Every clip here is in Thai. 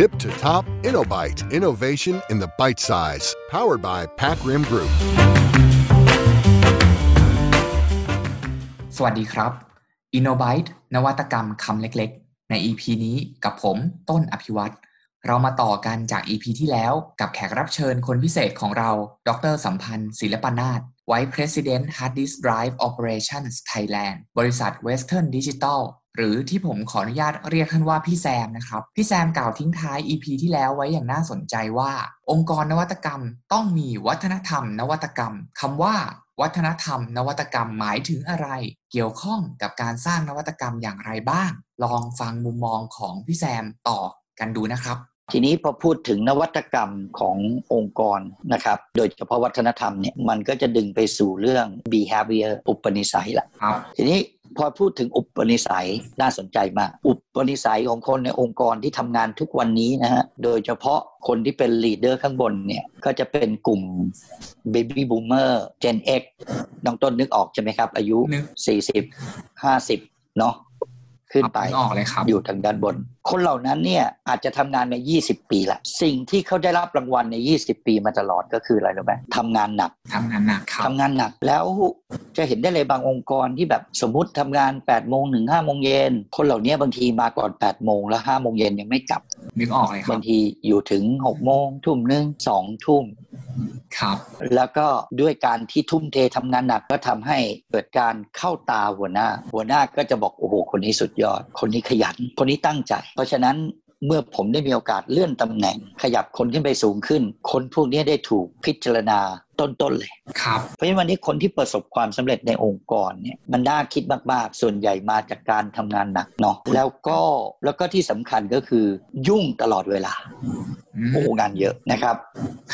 Tip to top InnoBite. Innovation in the bite size. Powered by Pac Rim Group. สวัสดีครับ InnoBite นวัตกรรมคำเล็กๆ ใน EP นี้กับผมต้นอภิวัตรเรามาต่อกันจาก EP ที่แล้วกับแขกรับเชิญคนพิเศษของเรา ดรสัมพันธ์ ศิลปนาถ Vice President Hard Disk Drive Operations Thailand บริษัท Western Digital หรือที่ผมขออนุญาตเรียกท่านว่าพี่แซมนะครับ พี่แซมกล่าวทิ้งท้าย EP ที่แล้วไว้อย่างน่าสนใจว่า องค์กรนวัตกรรมต้องมีวัฒนธรรม นวัตกรรมคำว่าวัฒนธรรม นวัตกรรมหมายถึงอะไร เกี่ยวข้องกับการสร้างนวัตกรรมอย่างไรบ้าง ลองฟังมุมมองของพี่แซมต่อกันดูนะครับ ทีนี้พอพูดถึงนวัตกรรมขององค์กรนะครับ โดยเฉพาะวัฒนธรรมเนี่ยมันก็จะดึงไปสู่เรื่อง behavior อุปนิสัยละครับทีนี้ พอพูดถึงอุปนิสัยน่าสนใจมาก อุปนิสัยของคนในองค์กรที่ทำงานทุกวันนี้นะฮะโดยเฉพาะคนที่เป็น leader ข้างบนเนี่ยก็จะเป็นกลุ่ม Baby Boomer Gen X น้องต้นนึกออกใช่ไหมครับ อายุนึก40 50 เนาะขึ้นไปนึกออกเลยครับอยู่ทางด้านบนคนเหล่านั้นเนี่ยอาจจะทำงานมา 20 ปีละสิ่งที่เขาได้รับรางวัลใน 20 ปีมาตลอดก็คืออะไรรู้ไหมทำงานหนักทำงานหนักครับทำงานหนักแล้วจะเห็นได้เลยบางองค์กรที่แบบสมมุติทำงาน8โมงถึง5โมงเย็นคนเหล่านี้บางทีมาก่อน8โมงแล้ว5โมงเย็นยังไม่กลับนึกออกเลยครับาบงทีอยู่ถึง6โมงทุ่มหนึ่งสองทุ่มครับ แล้วก็ด้วยการที่ทุ่มเททำงานหนักก็ทำให้เกิดการเข้าตาหัวหน้า หัวหน้าก็จะบอกโอ้โหคนนี้สุดยอด คนนี้ขยัน คนนี้ตั้งใจเพราะฉะนั้นเมื่อผมได้มีโอกาสเลื่อนตำแหน่ง ขยับคนขึ้นไปสูงขึ้น คนพวกนี้ได้ถูกพิจารณาต้นๆเลยครับเพราะฉะนั้นวันนี้คนที่ประสบความสำเร็จในองค์กรเนี่ยมันน่าคิดมากๆ ส่วนใหญ่มาจากการทำงานหนักเนาะแล้วก็แล้วก็ที่สำคัญก็คือยุ่งตลอดเวลาอืมโอ้งานเยอะนะครับ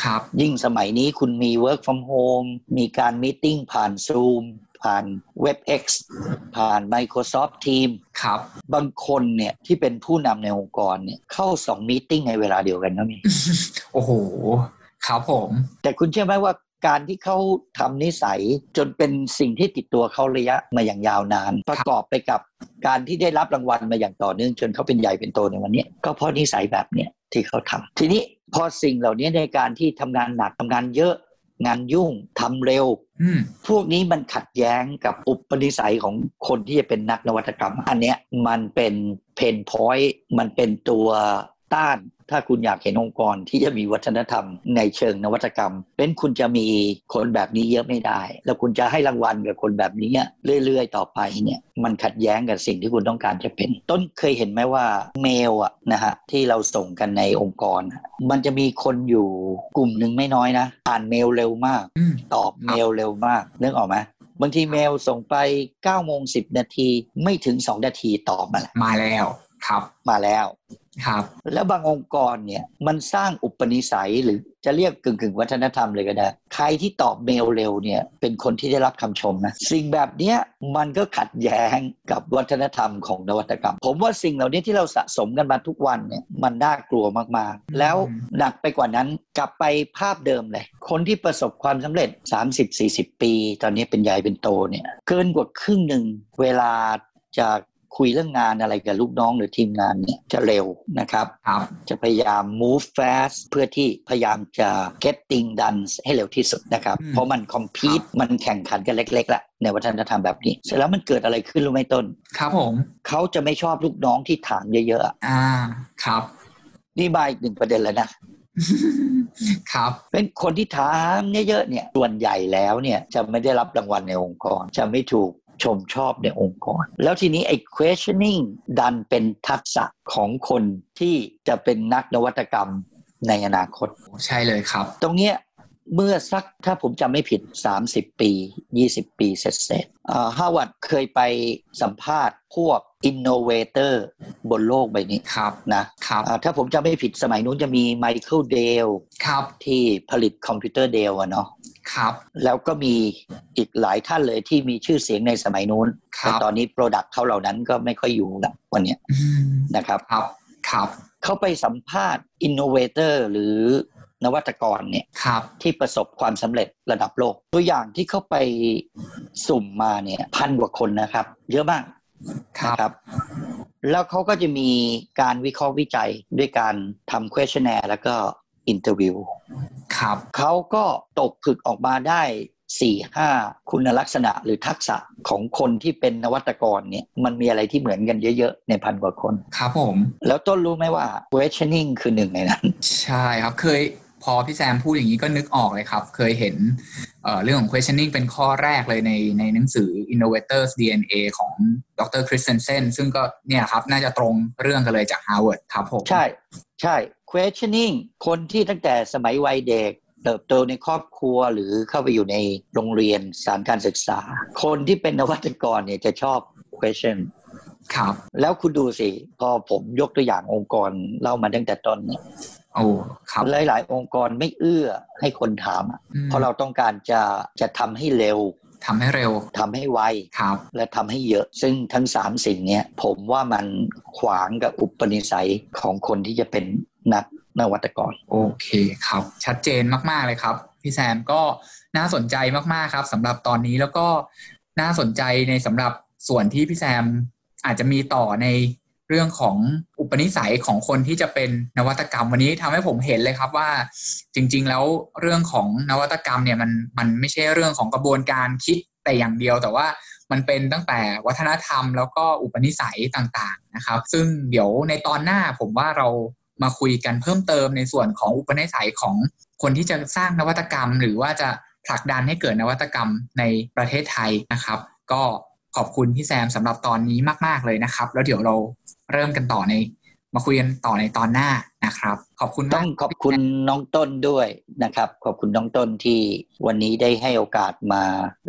ครับ ยิ่งสมัยนี้คุณมี work from home มีการมีติ้งผ่าน Zoom ผ่าน WebEx ผ่าน Microsoft Teams ครับ บางคนเนี่ยที่เป็นผู้นำในองค์กรเนี่ยเข้าสองมีติ้งในเวลาเดียวกันก็มี โอ้โห ครับผม แต่คุณเชื่อไหมว่าการที่เขาทำนิสัยจนเป็นสิ่งที่ติดตัวเขาระยะมาอย่างยาวนาน ประกอบไปกับการที่ได้รับรางวัลมาอย่างต่อเนื่องจนเขาเป็นใหญ่เป็นโตในวันนี้ ก็เพราะนิสัยแบบเนี้ยที่เขาทำทีนี้พอสิ่งเหล่านี้ในการที่ทำงานหนักทำงานเยอะ งานยุ่งทำเร็วอืมพวกนี้มันขัดแย้งกับอุปนิสัยของคนที่จะเป็นนักนวัตกรรม อันเนี้ยมันเป็นเพนพอยต์มันเป็นตัวต้าน ถ้าคุณอยากเห็นองค์กรที่จะมีวัฒนธรรมในเชิงนวัตกรรม เป็นคุณจะมีคนแบบนี้เยอะไม่ได้ แล้วคุณจะให้รางวัลกับคนแบบนี้เรื่อยๆ ต่อไปเนี่ยมันขัดแย้งกับสิ่งที่คุณต้องการจะเป็น ต้นเคยเห็นไหมว่าเมลอะนะฮะที่เราส่งกันในองค์กรอะมันจะมีคนอยู่กลุ่มหนึ่งไม่น้อยนะ อ่านเมลเร็วมากอืมตอบเมลเร็วมากนึกออกไหมบางทีเมลส่งไป9โมง10 นาทีไม่ถึง 2 นาทีตอบมาแล้ว มาแล้วครับ มาแล้ว ครับ แล้วบางองค์กรเนี่ยมันสร้างอุปนิสัยหรือจะเรียกกึ่งกึ่งๆวัฒนธรรมเลยก็ได้ ใครที่ตอบเมลเร็วเนี่ยเป็นคนที่ได้รับคำชมนะ สิ่งแบบเนี้ยมันก็ขัดแย้งกับวัฒนธรรมของนวัตกรรม ผมว่าสิ่งเหล่านี้ที่เราสะสมกันมาทุกวันเนี่ยมันน่ากลัวมากๆ แล้วหนักไปกว่านั้นกลับไปภาพเดิมเลย คนที่ประสบความสำเร็จ 30-40 ปี ตอนนี้เป็นใหญ่เป็นโตเนี่ยเกินกว่าครึ่งหนึ่งเวลาจะ คุยเรื่องงานอะไรกับลูกน้องหรือทีมงานเนี่ยจะเร็วนะครับครับจะพยายาม move fast เพื่อที่พยายามจะ getting done ให้เร็วที่สุดนะครับอืมเพราะมัน compete มันแข่งขันกันเล็กๆละในวัฒนธรรมแบบนี้ เสร็จแล้วมันเกิดอะไรขึ้นรู้ไหมต้น ครับผม เขาจะไม่ชอบลูกน้องที่ถามเยอะๆอะอ่า ครับ นี่มาอีกหนึ่งประเด็นแล้วนะ ครับ เป็นคนที่ถามเยอะๆเนี่ย ส่วนใหญ่แล้วเนี่ยจะไม่ได้รับรางวัลในองค์กร จะไม่ถูก ชมชอบในองค์กร แล้วทีนี้ไอ้ questioning ดันเป็นทักษะของคนที่จะเป็นนักนวัตกรรมในอนาคต ใช่เลยครับ ตรงเนี้ยเมื่อสักถ้าผมจำไม่ผิด 30 ปี 20 ปีเสร็จๆฮาวาดเคยไปสัมภาษณ์พวก innovator บนโลกใบนี้ครับนะครับอ่าถ้าผมจำไม่ผิดสมัยนู้นจะมี Michael Dell ครับที่ผลิตคอมพิวเตอร์ Dell อะเนาะ ครับ แล้วก็มีอีกหลายท่านเลยที่มีชื่อเสียงในสมัยนู้นครับแต่ตอนนี้ product เขาเหล่านั้นก็ไม่ค่อยอยู่ละวันเนี้ยอืมนะครับครับครับเขาไปสัมภาษณ์ innovator หรือนวัตกรเนี่ยครับที่ประสบความสำเร็จระดับโลก ตัวอย่างที่เขาไปสุ่มมาเนี่ยพันกว่าคนนะครับ เยอะมากครับนะครับ แล้วเขาก็จะมีการวิเคราะห์วิจัยด้วยการทำ questionnaire แล้วก็อินเทอร์วิว ครับเขาก็ตกผึกออกมาได้สี่ห้าคุณลักษณะหรือทักษะของคนที่เป็นนวัตกรเนี่ยมันมีอะไรที่เหมือนกันเยอะ ๆ ในพันกว่าคน ครับผม แล้วต้นรู้ไหมว่า questioning คือหนึ่งในนั้น ใช่ครับเคยพอพี่แซมพูดอย่างนี้ก็นึกออกเลยครับ เคยเห็นเเรื่องของ questioning เป็นข้อแรกเลยในในหนังสือ innovators DNA ของดรคริสเซนเซนซึ่งก็เนี่ยครับน่าจะตรงเรื่องกันเลยจาก Harvard ครับผม ใช่ ใช่ questioning คนที่ตั้งแต่สมัยวัยเด็กเติบโตในครอบครัวหรือเข้าไปอยู่ในโรงเรียนสารการศึกษา คนที่เป็นนวัตกรเนี่ยจะชอบ question ครับ แล้วคุณดูสิ พอผมยกตัวอย่างองค์กรเล่ามาตั้งแต่ต้นเนี่ยโอ้ครับหลายๆองค์กรไม่เอื้อให้คนถามอะอืมเพราะเราต้องการจะจะทำให้เร็วทำให้เร็วทำให้ไวครับ และทำให้เยอะ ซึ่งทั้งสามสิ่งเนี้ยผมว่ามันขวางกับอุปนิสัยของคนที่จะเป็น นักนวัตกร โอเคครับ ชัดเจนมาก ๆ เลยครับ พี่แซมก็น่าสนใจมาก ๆ ครับสำหรับตอนนี้แล้วก็น่าสนใจในสำหรับส่วนที่พี่แซมอาจจะมีต่อในเรื่องของอุปนิสัยของคนที่จะเป็นนวัตกรรมวันนี้ทำให้ผมเห็นเลยครับว่า จริง ๆ แล้วเรื่องของนวัตกรรมเนี่ยมันมันไม่ใช่เรื่องของกระบวนการคิดแต่อย่างเดียว แต่ว่ามันเป็นตั้งแต่วัฒนธรรมแล้วก็อุปนิสัยต่างๆนะครับ ซึ่งเดี๋ยวในตอนหน้าผมว่าเรา มาคุยกันเพิ่มเติมในส่วนของอุปนิสัยของคนที่จะสร้างนวัตกรรม หรือว่าจะผลักดันให้เกิดนวัตกรรมในประเทศไทยนะครับ ก็ขอบคุณพี่แซมสำหรับตอนนี้มาก ๆ เลยนะครับ แล้วเดี๋ยวเราเริ่มกันต่อใน มาคุยกันต่อในตอนหน้านะครับ ขอบคุณต้องขอบคุณน้องต้นด้วยนะครับ ขอบคุณน้องต้นที่วันนี้ได้ให้โอกาสมา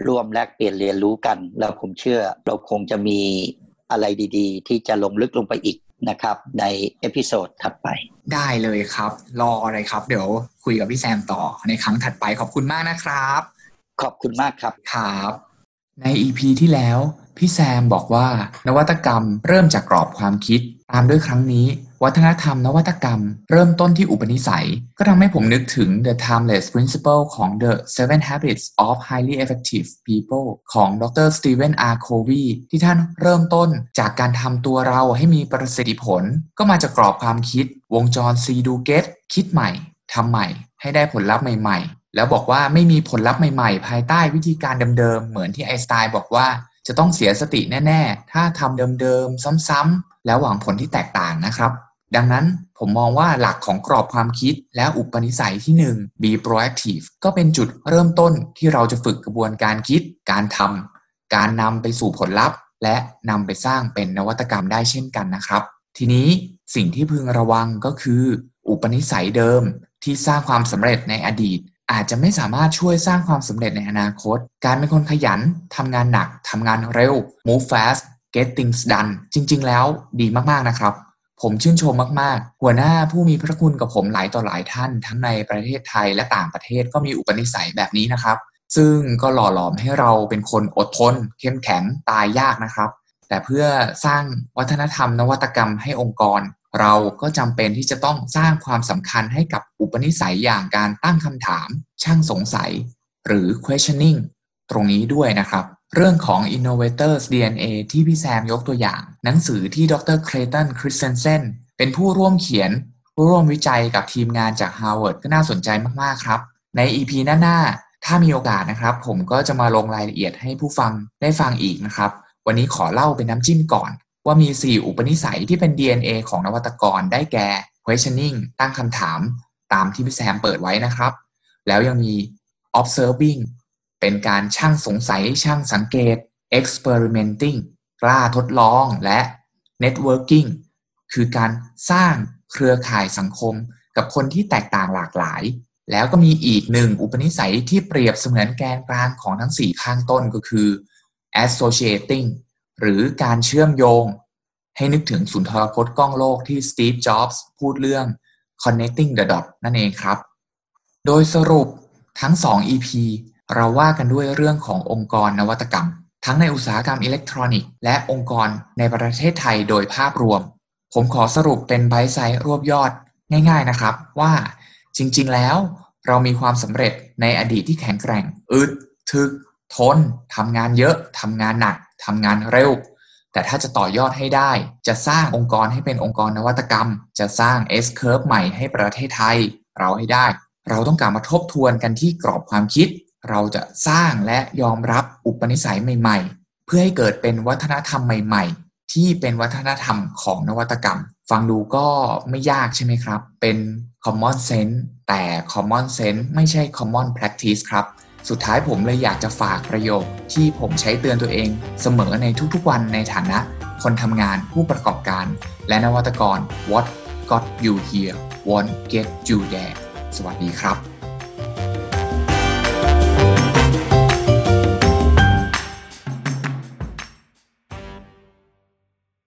ร่วมแลกเปลี่ยนเรียนรู้กัน แล้วผมเชื่อเราคงจะมีอะไรดี ๆ ที่จะลงลึกลงไปอีก นะครับ ในepisode ถัดไป ได้เลยครับ รออะไรครับ เดี๋ยวคุยกับพี่แซมต่อในครั้งถัดไปขอบคุณมากนะครับ ขอบคุณมากครับครับใน EP ที่แล้ว พี่แซมบอกว่านวัตกรรมเริ่มจากกรอบความคิด ตามด้วยครั้งนี้ วัฒนธรรมนวัตกรรม เริ่มต้นที่อุปนิสัย ก็ทำให้ผมนึกถึง The Timeless Principle ของ The Seven Habits of Highly Effective People ของดร Stephen R. Covey ที่ท่านเริ่มต้นจากการทำตัวเราให้มีประสิทธิผล ก็มาจากกรอบความคิด วงจร See Do Get คิดใหม่ทำใหม่ ให้ได้ผลลัพธ์ใหม่ ๆ แล้วบอกว่าไม่มีผลลัพธ์ใหม่ๆ ภายใต้วิธีการเดิมๆเหมือนที่ไอสไตน์บอกว่าจะต้องเสียสติแน่ ๆ ถ้าทำเดิมๆ ซ้ำๆ แล้วหวังผลที่แตกต่างนะครับ ดังนั้นผมมองว่าหลักของกรอบความคิดและอุปนิสัยที่ 1 be proactive ก็เป็นจุดเริ่มต้นที่เราจะฝึกกระบวนการคิด การทำการนำไปสู่ผลลัพธ์ และนำไปสร้างเป็นนวัตกรรมได้เช่นกันนะครับ ทีนี้สิ่งที่พึงระวังก็คือ อุปนิสัยเดิมที่สร้างความสำเร็จในอดีต อาจจะไม่สามารถช่วยสร้างความสำเร็จในอนาคต การเป็นคนขยันทำงานหนักทำงานเร็ว move fast get things done จริง ๆ แล้วดีมากๆนะครับ ผมชื่นชมมาก ๆ หัวหน้าผู้มีพระคุณกับผมหลายต่อหลายท่าน ทั้งในประเทศไทยและต่างประเทศก็มีอุปนิสัยแบบนี้นะครับ ซึ่งก็หล่อหลอมให้เราเป็นคนอดทน เข้มแข็งตายยากนะครับ แต่เพื่อสร้างวัฒนธรรมนวัตกรรมให้องค์กร เราก็จำเป็นที่จะต้องสร้างความสำคัญให้กับอุปนิสัยอย่างการตั้งคำถาม ช่างสงสัย หรือ questioning ตรงนี้ด้วยนะครับ เรื่องของ innovators DNA ที่พี่แซมยกตัวอย่าง หนังสือที่ดรเครตันคริสเซนเซนเป็นผู้ร่วมเขียน ผู้ร่วมวิจัยกับทีมงานจาก Harvard ก็น่าสนใจมาก ๆ ครับ ใน EP หน้า ๆ ถ้ามีโอกาสนะครับ ผมก็จะมาลงรายละเอียดให้ผู้ฟังได้ฟังอีกนะครับ วันนี้ขอเล่าเป็นน้ำจิ้มก่อน ว่ามี 4 อุปนิสัยที่เป็น DNA ของนวัตกรได้แก่ questioning ตั้งคำถาม ตามที่พี่แซมเปิดไว้นะครับ แล้วยังมี observing เป็นการช่างสงสัยช่างสังเกต experimenting กล้าทดลองและ networking คือการสร้างเครือข่ายสังคมกับคนที่แตกต่างหลากหลาย แล้วก็มีอีกหนึ่งอุปนิสัยที่เปรียบเสมือนแกนกลางของทั้ง 4 ข้างต้นก็คือ associating หรือการเชื่อมโยง ให้นึกถึงสุนทรพจน์กล้องโลกที่สตีฟจ็อบส์พูดเรื่อง connecting the dot นั่นเองครับ โดยสรุปทั้ง 2 EP เราว่ากันด้วยเรื่องขององค์กรนวัตกรรม ทั้งในอุตสาหกรรมอิเล็กทรอนิกส์และองค์กรในประเทศไทยโดยภาพรวม ผมขอสรุปเป็น bite size รวบยอดง่ายๆนะครับ ว่าจริงๆแล้วเรามีความสำเร็จในอดีตที่แข็งแกร่ง อึด ถึก ทนทำงานเยอะทำงานหนักทำงานเร็ว แต่ถ้าจะต่อยอดให้ได้ จะสร้างองค์กรให้เป็นองค์กรนวัตกรรม จะสร้าง S curve ใหม่ให้ประเทศไทย เราให้ได้ เราต้องการมาทบทวนกันที่กรอบความคิด เราจะสร้างและยอมรับอุปนิสัยใหม่ ๆ เพื่อให้เกิดเป็นวัฒนธรรมใหม่ ๆ ที่เป็นวัฒนธรรมของนวัตกรรม ฟังดูก็ไม่ยากใช่ไหมครับ เป็น common sense แต่ common sense ไม่ใช่ common practice ครับ สุดท้ายผมเลยอยากจะฝากประโยคที่ผมใช้เตือนตัวเองเสมอในทุกๆวันในฐานะ คนทำงานผู้ประกอบการ และนวัตกร What got you here won't get you there สวัสดีครับ